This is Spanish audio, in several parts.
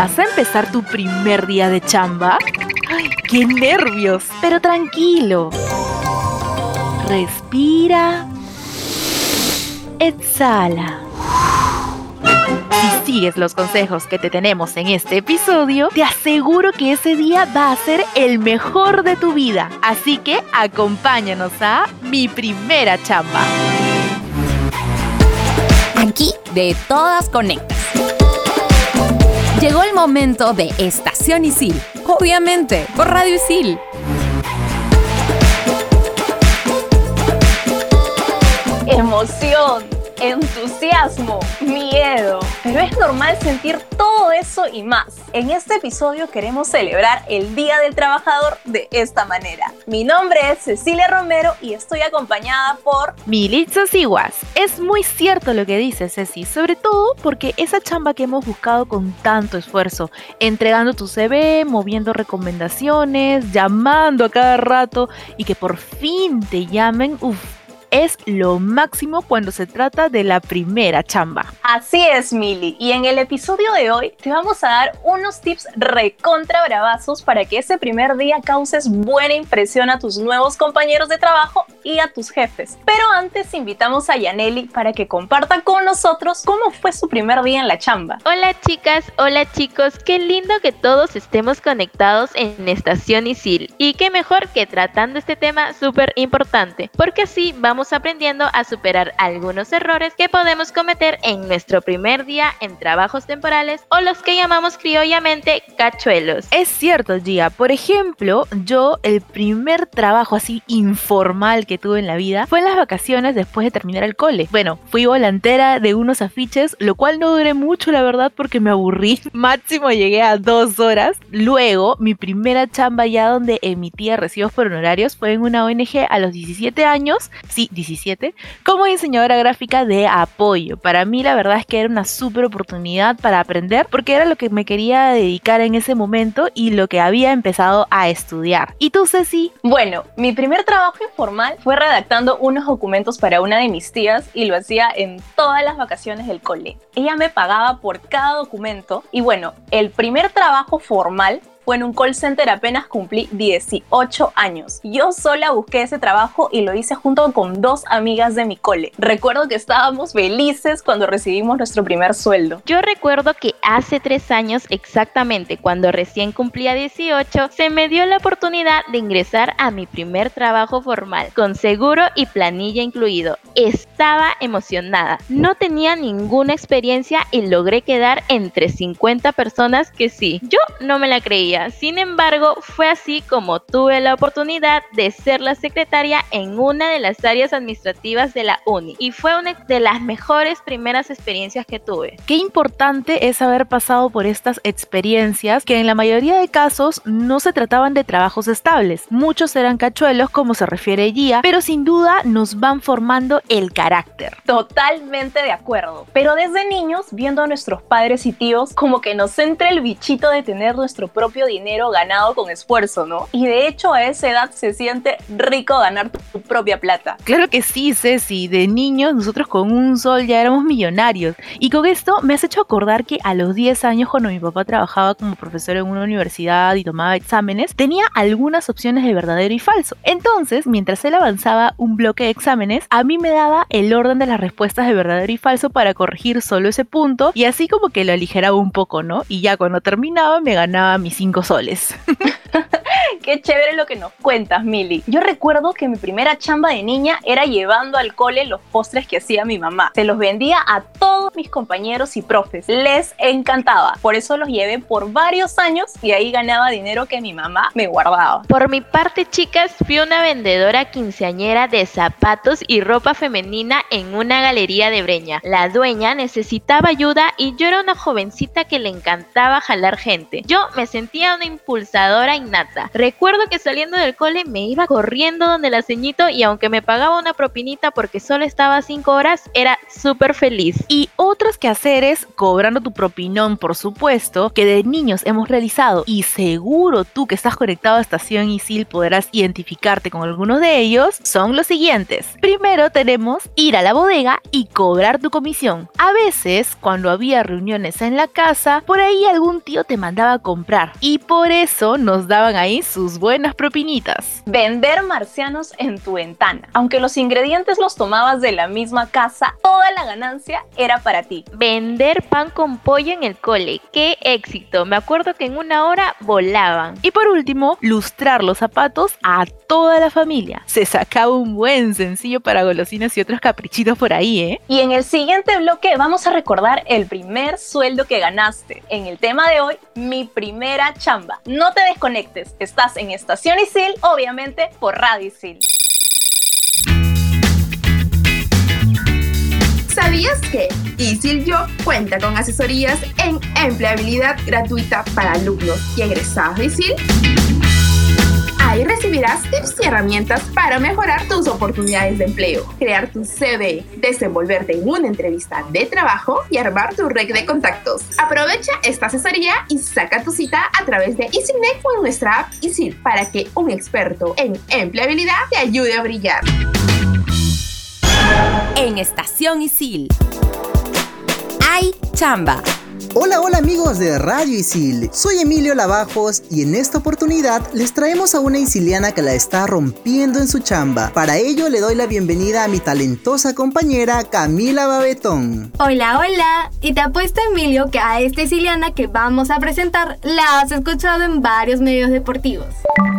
¿Vas a empezar tu primer día de chamba? ¡Ay, qué nervios! Pero tranquilo. Respira. Exhala. Si sigues los consejos que te tenemos en este episodio, te aseguro que ese día va a ser el mejor de tu vida. Así que acompáñanos a mi primera chamba. Aquí de todas conectas. Llegó el momento de Estación Isil. Obviamente, por Radio Isil. Emoción entusiasmo, miedo. Pero es normal sentir todo eso y más. En este episodio queremos celebrar el Día del Trabajador de esta manera. Mi nombre es Cecilia Romero y estoy acompañada por Militza Siguas. Es muy cierto lo que dice Ceci, sobre todo porque esa chamba que hemos buscado con tanto esfuerzo, entregando tu CV, moviendo recomendaciones, llamando a cada rato y que por fin te llamen, uff es lo máximo cuando se trata de la primera chamba. Así es, Mili. Y en el episodio de hoy te vamos a dar unos tips recontra bravazos para que ese primer día causes buena impresión a tus nuevos compañeros de trabajo y a tus jefes. Pero antes invitamos a Yaneli para que comparta con nosotros cómo fue su primer día en la chamba. Hola chicas, hola chicos, qué lindo que todos estemos conectados en Estación Isil. Y qué mejor que tratando este tema súper importante, porque así vamos aprendiendo a superar algunos errores que podemos cometer en nuestro primer día en trabajos temporales o los que llamamos criollamente cachuelos. Es cierto, Gia. Por ejemplo, yo el primer trabajo así informal que tuve en la vida fue en las vacaciones después de terminar el cole. Bueno, fui volantera de unos afiches, lo cual no duré mucho, la verdad, porque me aburrí. Máximo llegué a dos horas. Luego, mi primera chamba ya donde emitía recibos por honorarios fue en una ONG a los 17 años. Sí, 17 como diseñadora gráfica de apoyo. Para mí la verdad es que era una súper oportunidad para aprender porque era lo que me quería dedicar en ese momento y lo que había empezado a estudiar. ¿Y tú, Ceci? Bueno, mi primer trabajo informal fue redactando unos documentos para una de mis tías y lo hacía en todas las vacaciones del cole. Ella me pagaba por cada documento y bueno, el primer trabajo formal fue en un call center apenas cumplí 18 años. Yo sola busqué ese trabajo y lo hice junto con dos amigas de mi cole. Recuerdo que estábamos felices cuando recibimos nuestro primer sueldo. Yo recuerdo que hace tres años exactamente, cuando recién cumplía 18, se me dio la oportunidad de ingresar a mi primer trabajo formal, con seguro y planilla incluido. Estaba emocionada. No tenía ninguna experiencia y logré quedar entre 50 personas que sí, yo no me la creía sin embargo, fue así como tuve la oportunidad de ser la secretaria en una de las áreas administrativas de la uni y fue una de las mejores primeras experiencias que tuve. Qué importante es haber pasado por estas experiencias que en la mayoría de casos no se trataban de trabajos estables. Muchos eran cachuelos como se refiere Gia, pero sin duda nos van formando el carácter. Totalmente de acuerdo. Pero desde niños, viendo a nuestros padres y tíos, como que nos entra el bichito de tener nuestro propio dinero ganado con esfuerzo, ¿no? Y de hecho a esa edad se siente rico ganar tu propia plata. Claro que sí, Ceci. De niños nosotros con un sol ya éramos millonarios. Y con esto me has hecho acordar que a los 10 años cuando mi papá trabajaba como profesor en una universidad y tomaba exámenes, tenía algunas opciones de verdadero y falso. Entonces, mientras él avanzaba un bloque de exámenes, a mí me daba el orden de las respuestas de verdadero y falso para corregir solo ese punto y así como que lo aligeraba un poco, ¿no? Y ya cuando terminaba me ganaba mis 5 soles. Qué chévere lo que nos cuentas, Mili. Yo recuerdo que mi primera chamba de niña era llevando al cole los postres que hacía mi mamá. Se los vendía a todos mis compañeros y profes. Les encantaba. Por eso los llevé por varios años y ahí ganaba dinero que mi mamá me guardaba. Por mi parte, chicas, fui una vendedora quinceañera de zapatos y ropa femenina en una galería de Breña. La dueña necesitaba ayuda y yo era una jovencita que le encantaba jalar gente. Yo me sentía una impulsadora innata Recuerdo que saliendo del cole me iba corriendo donde la ceñito y aunque me pagaba una propinita porque solo estaba cinco horas, era súper feliz. Y otros quehaceres, cobrando tu propinón, por supuesto, que de niños hemos realizado y seguro tú que estás conectado a Estación Isil podrás identificarte con algunos de ellos, son los siguientes. Primero tenemos ir a la bodega y cobrar tu comisión. A veces, cuando había reuniones en la casa, por ahí algún tío te mandaba a comprar y por eso nos daban ahí sus buenas propinitas. Vender marcianos en tu ventana. Aunque los ingredientes los tomabas de la misma casa, toda la ganancia era para ti. Vender pan con pollo en el cole. ¡Qué éxito! Me acuerdo que en una hora volaban. Y por último, lustrar los zapatos a toda la familia. Se sacaba un buen sencillo para golosinas y otros caprichitos por ahí, ¿eh? Y en el siguiente bloque vamos a recordar el primer sueldo que ganaste. En el tema de hoy, mi primera chamba. No te desconectes, estás en Estación Isil, obviamente por Radio Isil. ¿Sabías que Isil Yo cuenta con asesorías en empleabilidad gratuita para alumnos y egresados de Isil? Ahí recibirás tips y herramientas para mejorar tus oportunidades de empleo, crear tu CV, desenvolverte en una entrevista de trabajo y armar tu red de contactos. Aprovecha esta asesoría y saca tu cita a través de EasyNet o en nuestra app Easy para que un experto en empleabilidad te ayude a brillar. En Estación Isil. Hay chamba. Hola, hola amigos de Radio Isil. Soy Emilio Lavajos y en esta oportunidad les traemos a una isiliana que la está rompiendo en su chamba. Para ello le doy la bienvenida a mi talentosa compañera Camila Babetón. Hola, hola. Y te apuesto Emilio que a esta isiliana que vamos a presentar la has escuchado en varios medios deportivos.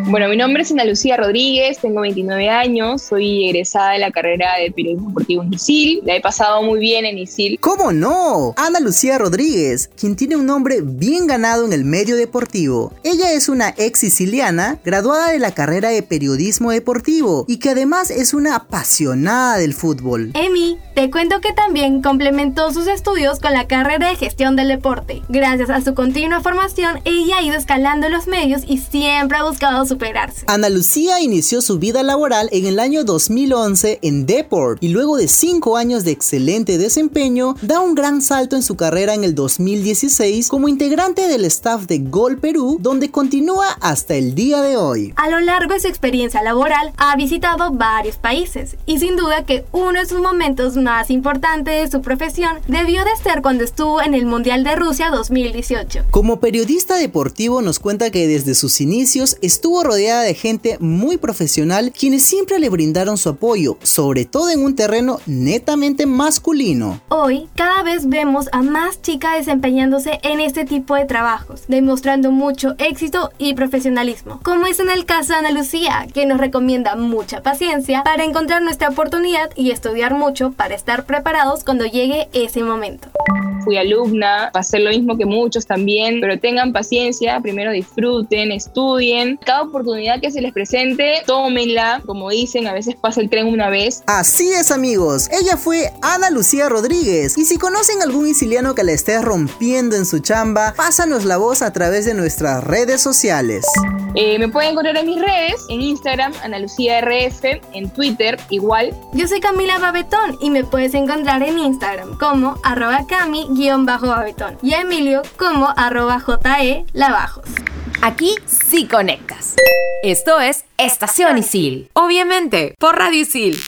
Bueno, mi nombre es Ana Lucía Rodríguez, tengo 29 años, soy egresada de la carrera de periodismo deportivo en ISIL, la he pasado muy bien en ISIL. ¿Cómo no? Ana Lucía Rodríguez, quien tiene un nombre bien ganado en el medio deportivo. Ella es una ex siciliana, graduada de la carrera de periodismo deportivo y que además es una apasionada del fútbol. Emi, te cuento que también complementó sus estudios con la carrera de gestión del deporte. Gracias a su continua formación, ella ha ido escalando los medios y siempre ha buscado superarse. Ana Lucía inició su vida laboral en el año 2011 en Deport y luego de cinco años de excelente desempeño, da un gran salto en su carrera en el 2016 como integrante del staff de Gol Perú, donde continúa hasta el día de hoy. A lo largo de su experiencia laboral, ha visitado varios países y sin duda que uno de sus momentos más importantes de su profesión debió de ser cuando estuvo en el Mundial de Rusia 2018. Como periodista deportivo nos cuenta que desde sus inicios estuvo rodeada de gente muy profesional quienes siempre le brindaron su apoyo, sobre todo en un terreno netamente masculino. Hoy, cada vez vemos a más chicas desempeñándose en este tipo de trabajos, demostrando mucho éxito y profesionalismo, como es en el caso de Ana Lucía, que nos recomienda mucha paciencia para encontrar nuestra oportunidad y estudiar mucho para estar preparados cuando llegue ese momento. Fui alumna, pasé lo mismo que muchos también, pero tengan paciencia, primero disfruten, estudien, cada oportunidad que se les presente, tómenla, como dicen, a veces pasa el tren una vez. Así es amigos, ella fue Ana Lucía Rodríguez y si conocen algún isiliano que la esté rompiendo en su chamba, pásanos la voz a través de nuestras redes sociales. Eh, me pueden encontrar en mis redes, en Instagram, Ana Lucía RF, en Twitter, igual. Yo soy Camila Babetón y me puedes encontrar en Instagram como arroba cami-babetón y a Emilio como arroba je lavajos. Aquí sí conectas. Esto es Estación Isil. Obviamente, por Radio Isil.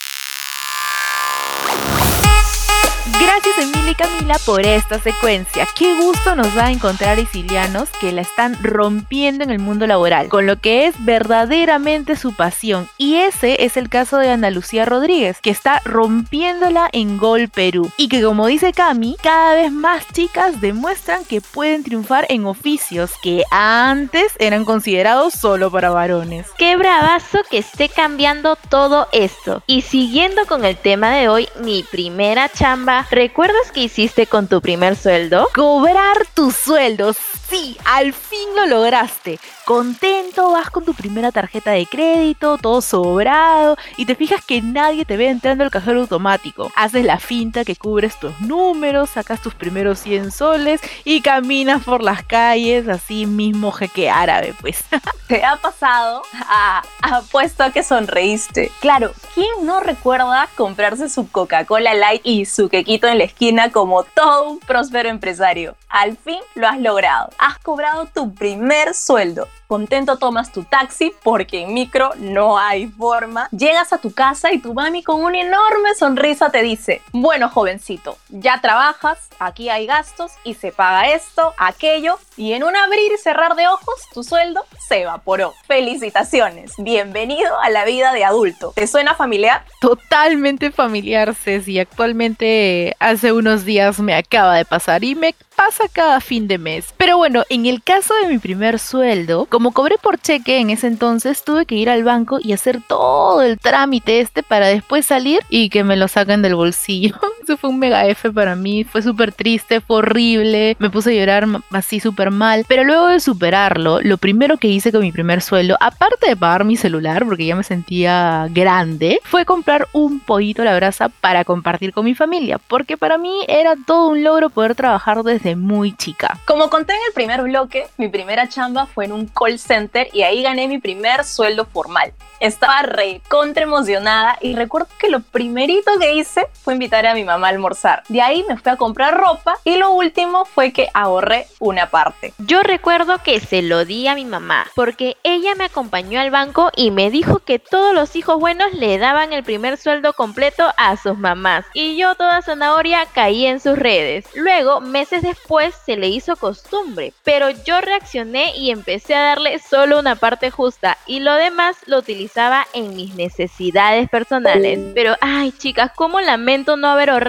Gracias Emilia y Camila por esta secuencia. Qué gusto nos da encontrar isilianos que la están rompiendo en el mundo laboral, con lo que es verdaderamente su pasión. Y ese es el caso de Ana Lucía Rodríguez, que está rompiéndola en Gol Perú. Y que como dice Cami, cada vez más chicas demuestran que pueden triunfar en oficios que antes eran considerados solo para varones. Qué bravazo que esté cambiando todo esto. Y siguiendo con el tema de hoy, mi primera chamba, ¿recuerdas qué hiciste con tu primer sueldo? Cobrar tus sueldos. Sí, al fin lo lograste. Contento, vas con tu primera tarjeta de crédito, todo sobrado, y te fijas que nadie te ve entrando al cajero automático. Haces la finta que cubres tus números, sacas tus primeros 100 soles y caminas por las calles así mismo jeque árabe, pues. ¿Te ha pasado? Ah, apuesto a que sonreíste. Claro, ¿quién no recuerda comprarse su Coca-Cola Light y su en la esquina como todo un próspero empresario? Al fin lo has logrado. Has cobrado tu primer sueldo contento tomas tu taxi porque en micro no hay forma. Llegas a tu casa y tu mami con una enorme sonrisa te dice, bueno jovencito, ya trabajas, aquí hay gastos y se paga esto, aquello y en un abrir y cerrar de ojos tu sueldo se evaporó. Felicitaciones, bienvenido a la vida de adulto. ¿Te suena familiar? Totalmente familiar, Ceci. Actualmente hace unos días me acaba de pasar y me pasa cada fin de mes. Pero bueno, en el caso de mi primer sueldo, cobré por cheque en ese entonces, tuve que ir al banco y hacer todo el trámite este para después salir y que me lo saquen del bolsillo. Eso fue un mega F para mí, fue súper triste, fue horrible, me puse a llorar así súper mal. Pero luego de superarlo, lo primero que hice con mi primer sueldo, aparte de pagar mi celular, porque ya me sentía grande, fue comprar un pollito a la brasa para compartir con mi familia, porque para mí era todo un logro poder trabajar desde muy chica. Como conté en el primer bloque, mi primera chamba fue en un call center y ahí gané mi primer sueldo formal. Estaba re contra emocionada y recuerdo que lo primerito que hice fue invitar a mi mamá a almorzar. De ahí me fui a comprar ropa y lo último fue que ahorré una parte. Yo recuerdo que se lo di a mi mamá porque ella me acompañó al banco y me dijo que todos los hijos buenos le daban el primer sueldo completo a sus mamás y yo toda zanahoria caí en sus redes. Luego, meses después, se le hizo costumbre, pero yo reaccioné y empecé a darle solo una parte justa y lo demás lo utilicé en mis necesidades personales. Pero, ay, chicas, cómo lamento no haber ahorrado,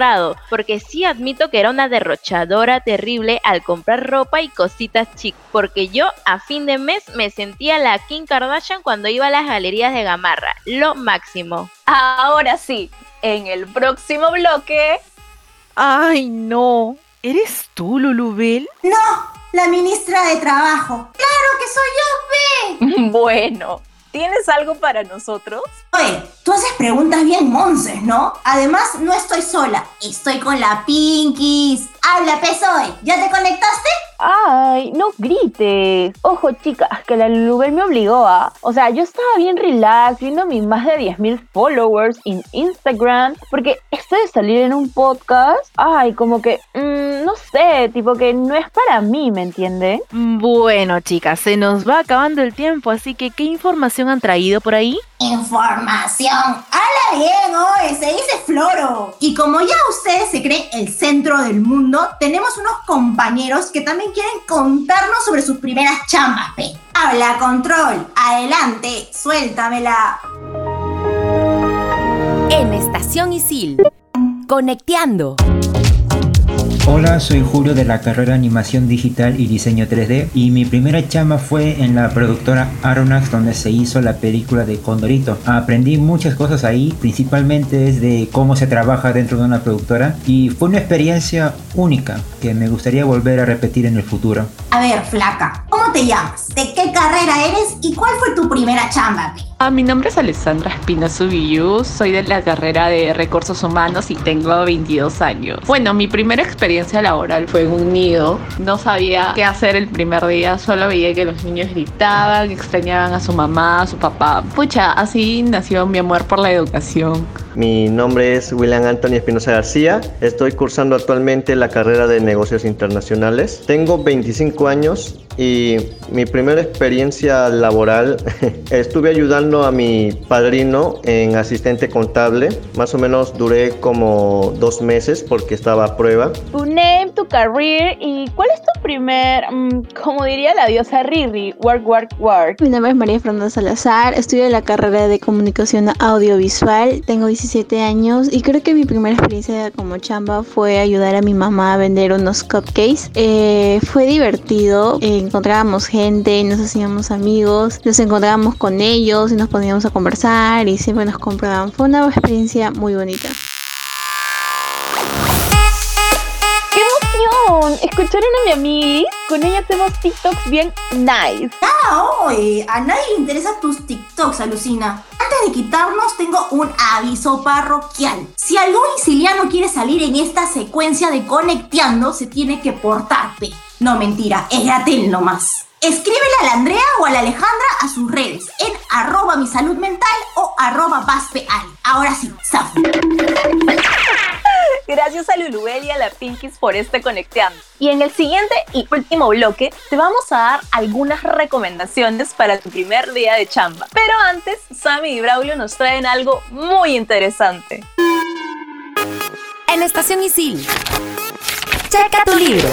porque sí admito que era una derrochadora terrible al comprar ropa y cositas chic, porque yo a fin de mes me sentía la Kim Kardashian cuando iba a las galerías de Gamarra, lo máximo. Ahora sí, en el próximo bloque... Ay, no. ¿Eres tú, Lulubel? No, la ministra de Trabajo. ¡Claro que soy yo, Bueno, ¿Tienes algo para nosotros? Oye, tú haces preguntas bien monces, ¿no? Además, no estoy sola. Estoy con la Pinkies. Habla, Pesoy. ¿Ya te conectaste? Ay, no grites. Ojo, chicas, que la Lulubel me obligó a. O sea, yo estaba bien relax viendo mis más de 10.000 followers en Instagram. Porque esto de salir en un podcast, ay, como que, mmm, no sé, tipo que no es para mí, ¿me entiende? Bueno, chicas, se nos va acabando el tiempo, así que, ¿qué información han traído por ahí? Información. ¡Hala bien, hoy! Se dice Floro. Y como ya ustedes se creen el centro del mundo, tenemos unos compañeros que también quieren contarnos sobre sus primeras chambas, P. Habla, control. Adelante, suéltamela. En Estación Isil. Conecteando. Hola, soy Julio de la carrera Animación Digital y Diseño 3D y mi primera chamba fue en la productora Aronax donde se hizo la película de Condorito. Aprendí muchas cosas ahí, principalmente desde cómo se trabaja dentro de una productora y fue una experiencia única que me gustaría volver a repetir en el futuro. A ver, flaca, ¿cómo te llamas? ¿De qué carrera eres y cuál fue tu primera chamba? Ah, mi nombre es Alessandra Espina Subiyu, soy de la carrera de Recursos Humanos y tengo 22 años. Bueno, mi primera experiencia laboral fue en un nido. No sabía qué hacer el primer día, solo veía que los niños gritaban, extrañaban a su mamá, a su papá. Pucha, así nació mi amor por la educación. Mi nombre es William Anthony Espinosa García. Estoy cursando actualmente la carrera de negocios internacionales. Tengo 25 años y mi primera experiencia laboral estuve ayudando a mi padrino en asistente contable. Más o menos duré como dos meses porque estaba a prueba. Tu name, tu career y cuál es tu primer, mm, como diría la diosa Riri, work, work, work. Mi nombre es María Fernanda Salazar, estudio la carrera de comunicación audiovisual, tengo 17 años y creo que mi primera experiencia como chamba fue ayudar a mi mamá a vender unos cupcakes. Eh, fue divertido. Encontrábamos gente, nos hacíamos amigos, nos encontrábamos con ellos y nos poníamos a conversar y siempre nos compraban. Fue una experiencia muy bonita. ¿Escucharon a mi amiga? Con ella hacemos TikToks bien nice. Ah, oye, a nadie le interesan tus TikToks, alucina. Antes de quitarnos, tengo un aviso parroquial. Si algún siciliano quiere salir en esta secuencia de conecteando, se tiene que portar, pe. No, mentira, es gratis nomás. Escríbele a la Andrea o a la Alejandra a sus redes en arroba mi salud mental o arroba vaspeal. Ahora sí, Safi. Gracias a Lulubel y a la Pinkies por este conecteando. Y en el siguiente y último bloque te vamos a dar algunas recomendaciones para tu primer día de chamba. Pero antes, Sammy y Braulio nos traen algo muy interesante. En Estación Isil. Checa tu libro.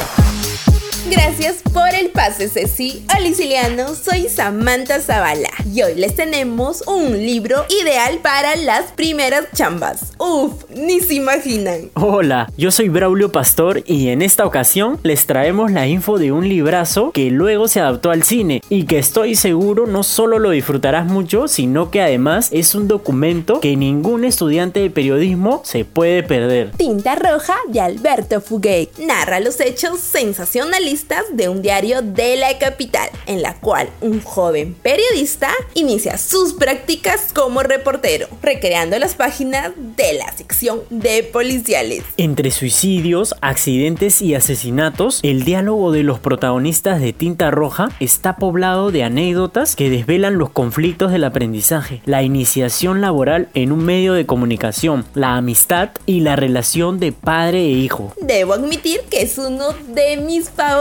Gracias por el pase, Ceci. Hola, siciliano, soy Samantha Zavala y hoy les tenemos un libro ideal para las primeras chambas. Uf, ni se imaginan. Hola, yo soy Braulio Pastor y en esta ocasión les traemos la info de un librazo que luego se adaptó al cine y que estoy seguro no solo lo disfrutarás mucho, sino que además es un documento que ningún estudiante de periodismo se puede perder. Tinta Roja de Alberto Fuguet narra los hechos sensacionalistas de un diario de la capital, en la cual un joven periodista inicia sus prácticas como reportero, recreando las páginas de la sección de policiales. Entre suicidios, accidentes y asesinatos, el diálogo de los protagonistas de Tinta Roja está poblado de anécdotas que desvelan los conflictos del aprendizaje, la iniciación laboral en un medio de comunicación, la amistad y la relación de padre e hijo. Debo admitir que es uno de mis favoritos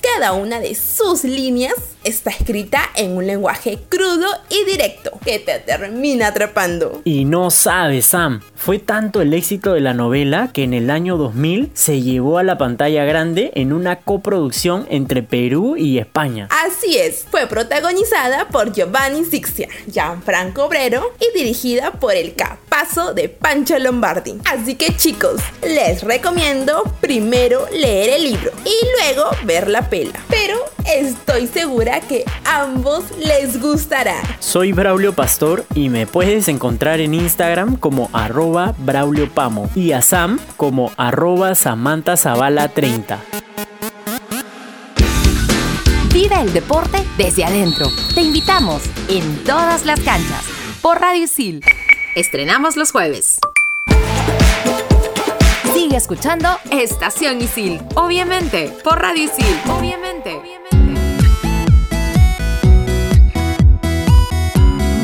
cada una de sus líneas está escrita en un lenguaje crudo y directo que te termina atrapando. Y no sabes, Sam, fue tanto el éxito de la novela que en el año 2000 se llevó a la pantalla grande en una coproducción entre Perú y España. Así es, fue protagonizada por Giovanni Sixia, Gianfranco Obrero y dirigida por el capazo de Pancho Lombardi. Así que chicos, les recomiendo primero leer el libro y luego ver la pela. Pero estoy segura que ambos les gustará. Soy Braulio Pastor y me puedes encontrar en Instagram como arroba Braulio Pamo y a Sam como arroba Samantha Zavala 30. Vive el deporte desde adentro. Te invitamos en todas las canchas por Radio Sil. Estrenamos los jueves. Sigue escuchando Estación Isil. Obviamente, por Radio Isil. Obviamente.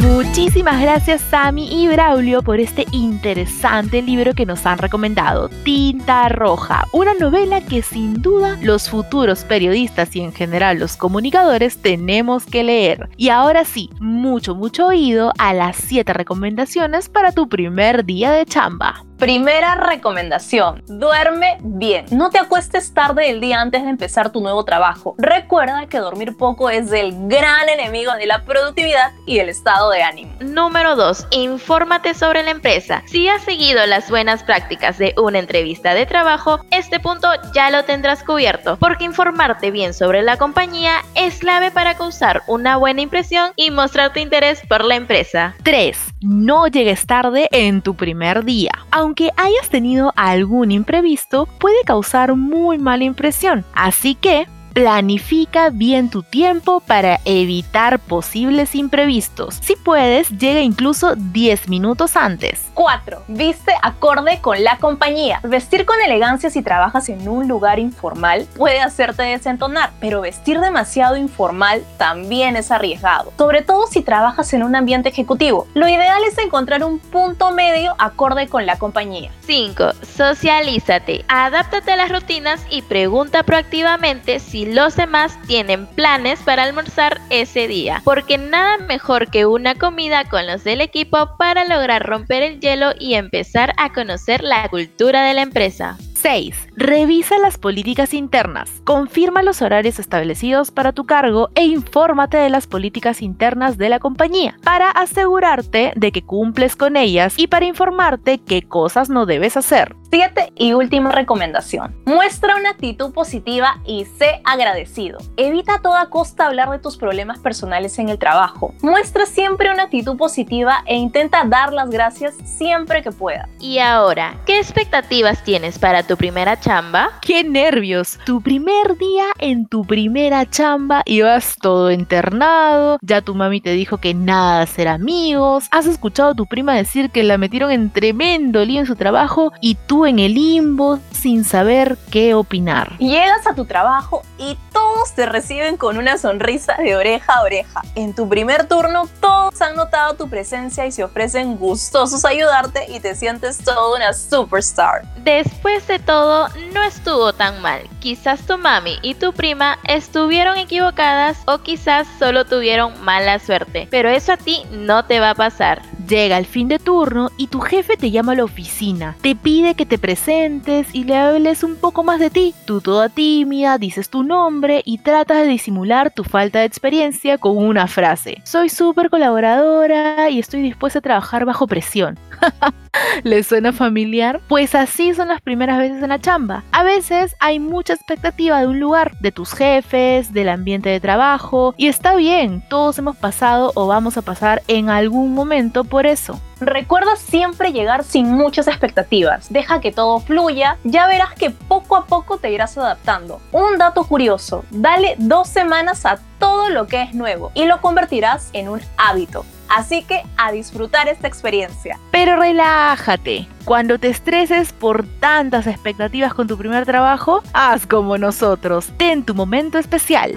Muchísimas gracias Sami y Braulio por este interesante libro que nos han recomendado, Tinta Roja, una novela que sin duda los futuros periodistas y en general los comunicadores tenemos que leer. Y ahora sí, mucho, mucho oído a las 7 recomendaciones para tu primer día de chamba. Primera recomendación, duerme bien. No te acuestes tarde el día antes de empezar tu nuevo trabajo. Recuerda que dormir poco es el gran enemigo de la productividad y el estado de ánimo. Número 2. Infórmate sobre la empresa. Si has seguido las buenas prácticas de una entrevista de trabajo, este punto ya lo tendrás cubierto, porque informarte bien sobre la compañía es clave para causar una buena impresión y mostrar tu interés por la empresa. 3. No llegues tarde en tu primer día aunque hayas tenido algún imprevisto, puede causar muy mala impresión. Así que Planifica bien tu tiempo para evitar posibles imprevistos. Si puedes, llega incluso 10 minutos antes. 4. Viste acorde con la compañía. Vestir con elegancia si trabajas en un lugar informal puede hacerte desentonar, pero vestir demasiado informal también es arriesgado, sobre todo si trabajas en un ambiente ejecutivo. Lo ideal es encontrar un punto medio acorde con la compañía. 5. Socialízate. Adáptate a las rutinas y pregunta proactivamente si los demás tienen planes para almorzar ese día, porque nada mejor que una comida con los del equipo para lograr romper el hielo y empezar a conocer la cultura de la empresa. 6. Revisa las políticas internas. Confirma los horarios establecidos para tu cargo e infórmate de las políticas internas de la compañía para asegurarte de que cumples con ellas y para informarte qué cosas no debes hacer. Siete y última recomendación. Muestra una actitud positiva y sé agradecido. Evita a toda costa hablar de tus problemas personales en el trabajo. Muestra siempre una actitud positiva e intenta dar las gracias siempre que pueda. Y ahora, ¿qué expectativas tienes para tu primera chamba? ¡Qué nervios! Tu primer día en tu primera chamba y vas todo internado, ya tu mami te dijo que nada ser amigos, has escuchado a tu prima decir que la metieron en tremendo lío en su trabajo y tú en el limbo sin saber qué opinar. Llegas a tu trabajo y todos te reciben con una sonrisa de oreja a oreja. En tu primer turno todos han notado tu presencia y se ofrecen gustosos a ayudarte y te sientes toda una superstar. Después de todo, no estuvo tan mal. Quizás tu mami y tu prima estuvieron equivocadas o quizás solo tuvieron mala suerte, pero eso a ti no te va a pasar. Llega el fin de turno y tu jefe te llama a la oficina. Te pide que te presentes y le hables un poco más de ti. Tú toda tímida, dices tu nombre y tratas de disimular tu falta de experiencia con una frase. Soy súper colaboradora y estoy dispuesta a trabajar bajo presión. ¿Les suena familiar? Pues así son las primeras veces en la chamba. A veces hay mucha expectativa de un lugar, de tus jefes, del ambiente de trabajo, y está bien, todos hemos pasado o vamos a pasar en algún momento por eso. Recuerda siempre llegar sin muchas expectativas. Deja que todo fluya. Ya verás que poco a poco te irás adaptando. Un dato curioso. Dale dos semanas a todo lo que es nuevo y lo convertirás en un hábito. Así que a disfrutar esta experiencia. Pero relájate. Cuando te estreses por tantas expectativas con tu primer trabajo, haz como nosotros. Ten tu momento especial.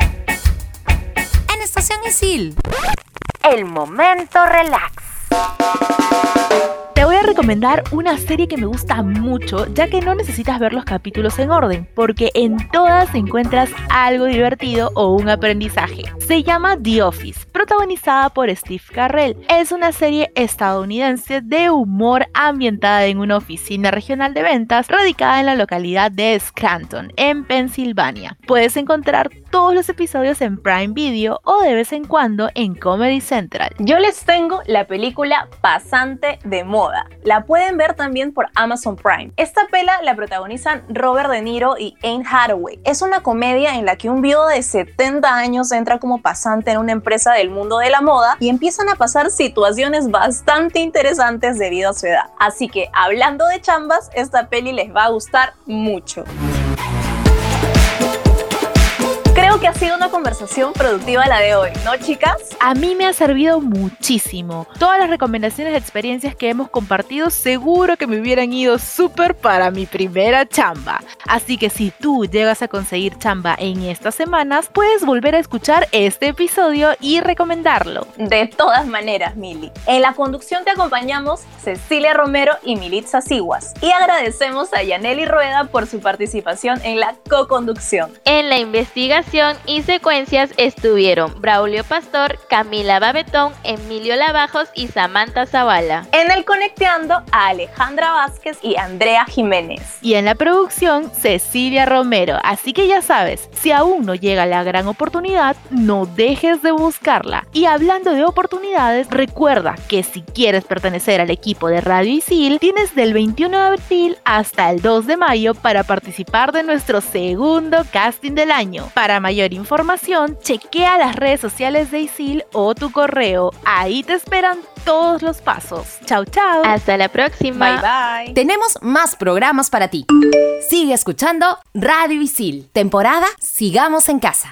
En Estación Isil. El momento relax. Recomendar una serie que me gusta mucho, ya que no necesitas ver los capítulos en orden, porque en todas encuentras algo divertido o un aprendizaje. Se llama The Office, protagonizada por Steve Carrell. Es una serie estadounidense de humor ambientada en una oficina regional de ventas radicada en la localidad de Scranton, en Pensilvania. Puedes encontrar todos los episodios en Prime Video o de vez en cuando en Comedy Central. Yo les tengo la película Pasante de Moda. La pueden ver también por Amazon Prime. Esta pela la protagonizan Robert De Niro y Anne Hathaway. Es una comedia en la que un viudo de 70 años entra como pasante en una empresa del mundo de la moda y empiezan a pasar situaciones bastante interesantes debido a su edad. Así que hablando de chambas, esta peli les va a gustar mucho. Creo que ha sido una conversación productiva la de hoy, ¿no, chicas? A mí me ha servido muchísimo. Todas las recomendaciones de experiencias que hemos compartido seguro que me hubieran ido súper para mi primera chamba. Así que si tú llegas a conseguir chamba en estas semanas, puedes volver a escuchar este episodio y recomendarlo. De todas maneras, Mili. En la conducción te acompañamos Cecilia Romero y Militza Siguas. Y agradecemos a Yaneli Rueda por su participación en la co-conducción. En la investigación y secuencias estuvieron Braulio Pastor, Camila Babetón, Emilio Lavajos y Samantha Zavala. En el Conecteando a Alejandra Vázquez y Andrea Jiménez. Y en la producción Cecilia Romero. Así que ya sabes, si aún no llega la gran oportunidad, no dejes de buscarla. Y hablando de oportunidades, recuerda que si quieres pertenecer al equipo de Radio Isil, tienes del 21 de abril hasta el 2 de mayo para participar de nuestro segundo casting del año. Para mayor información, chequea las redes sociales de ISIL o tu correo. Ahí te esperan todos los pasos. Chao, chao. Hasta la próxima. Bye, bye. Tenemos más programas para ti. Sigue escuchando Radio Isil. Temporada Sigamos en Casa.